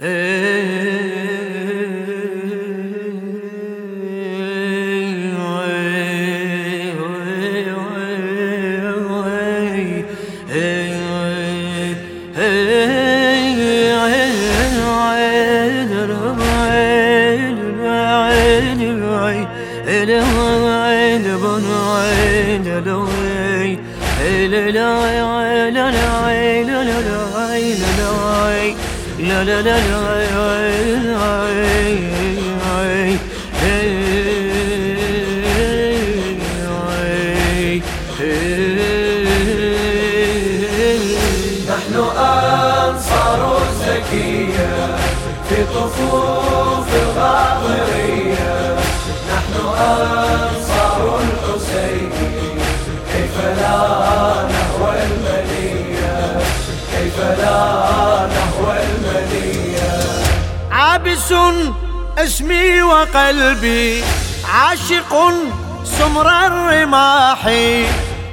لا لا لا نحن أنصار الزكية في طفوف الغاضرية. نحن أنصار عابس اسمي وقلبي عاشق سمر الرماح.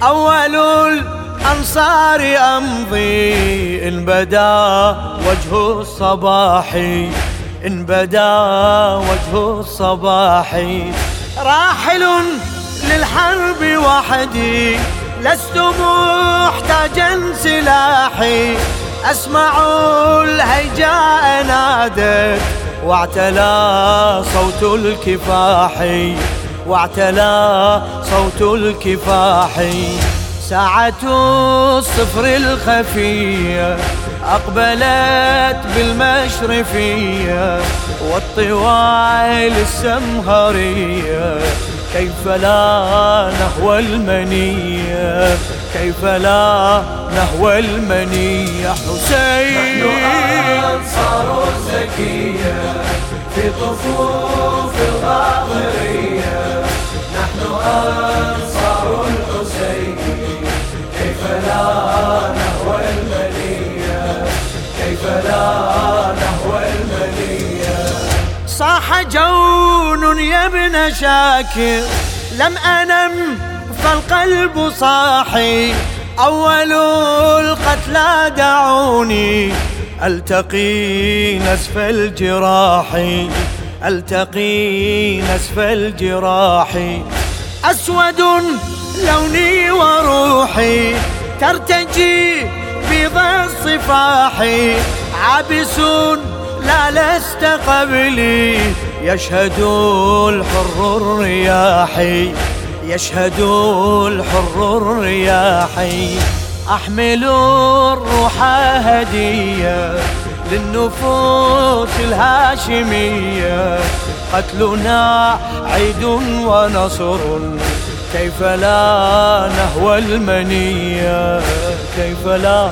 أول الأنصار أمضي إن بدا وجه الصباح. إن بدا وجه الصباح. راحل للحرب وحدي لست محتاجا سلاحي. أسمع الهيجاء نادت واعتلى صوت الكفاح. واعتلى صوت الكفاح. ساعة الصفر الخفية أقبلت بالمشرفية والطوال السمهرية. كيف لا نهوى المنية؟ كيف لا نهوى المنية؟ حسين نحن أنصار الزكية في طفوف الغاضرية. نحن أنصار يا ابن شاكر لم أنم فالقلب صاحي. أول القتلى دعوني ألتقي نسف الجراح. ألتقي نسف الجراح. أسود لوني وروحي ترتجي بيض الصفاح. عابس لا لست قبلي يشهد الحر الرياحي يشهد الحر الرياحي. أحمل الروح هدية للنفوس الهاشمية. قتلنا عيد ونصر كيف لا نهوى المنية؟ كيف لا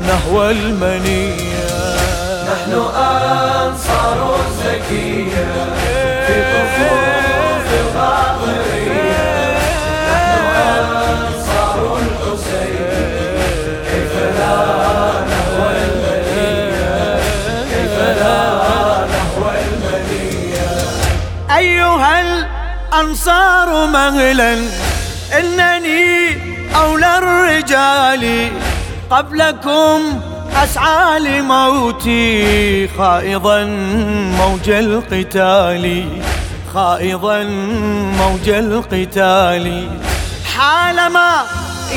نهوى المنية؟ نحن أنصار الزكية أيها الأنصار مهلا إنني أولى الرجال قبلكم أسعى لموتي خائضا موج القتال خائضا موج القتال. حالما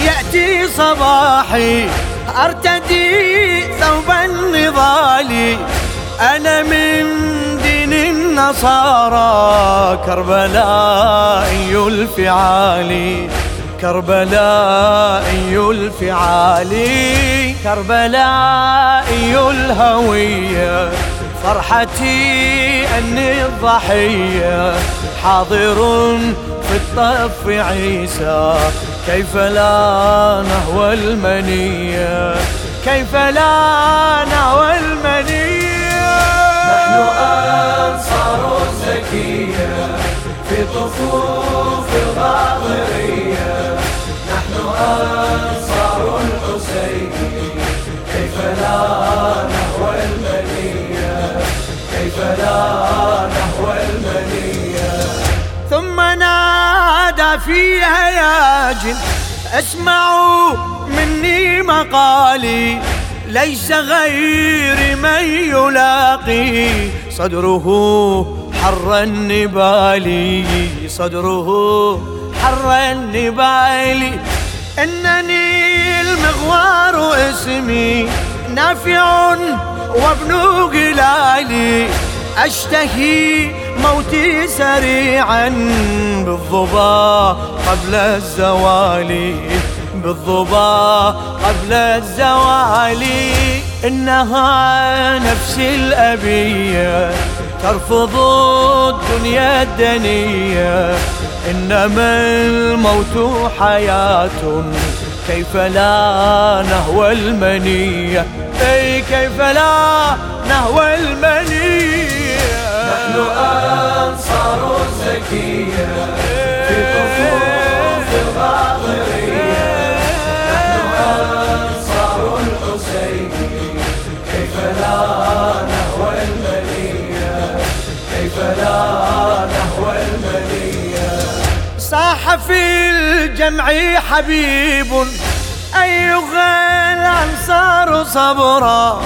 يأتي صباحي أرتدي ثوب النضال أنا من النصارى كربلائي الفعال كربلائي الفعال كربلائي الهوية فرحتي أني الضحية حاضر في الطف عيسى كيف لا نهوى المنية؟ كيف لا نهوى في طفوف الغاضرية نحن أنصار الحسين كيف لا نهوى المنية كيف لا نهوى المنية ثم نادى فيها يا جن اسمعوا مني مقالي ليس غير من يلاقي صدره حر النبال صدره حر النبال إنني المغوار اسمي نافع وابن قلالي أشتهي موتي سريعا بالضبا قبل الزوال بالضبا قبل الزوال. إنها نفسي الأبية ترفض الدنيا الدنية إنما الموت حياة. كيف لا نهوى المنية؟ أي كيف لا نهوى المنية؟ نحن أنصار الزكية صاح في الجمع حبيب. أيها الأنصار صبرا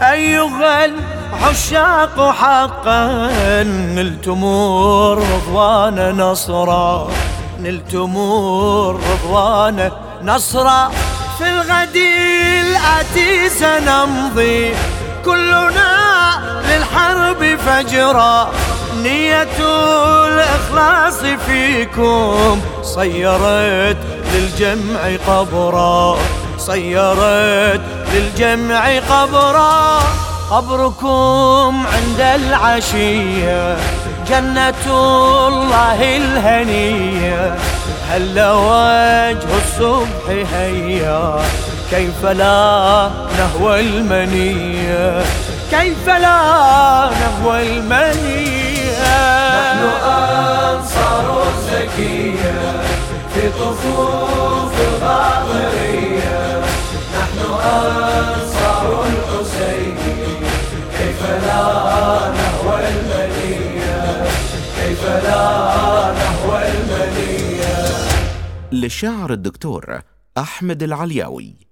أيها العشاق حقا. نلتم الرضوان نصرا نلتم الرضوان نصرا. في الغد الآتي سنمضي كلنا للحرب فجرا. نية فيكم. صيرت للجمع قبرا. صيرت للجمع قبرا. قبركم عند العشية. جنة الله الهنية. هل وجه الصبح هيا؟ كيف لا نهوى المنية؟ كيف لا نهوى المنية؟ في طفوف الغاضرية نحن أنصار الحسين كيف لا نهوى المنية؟ كيف لا نهوى المنية؟ للشاعر الدكتور أحمد العلياوي.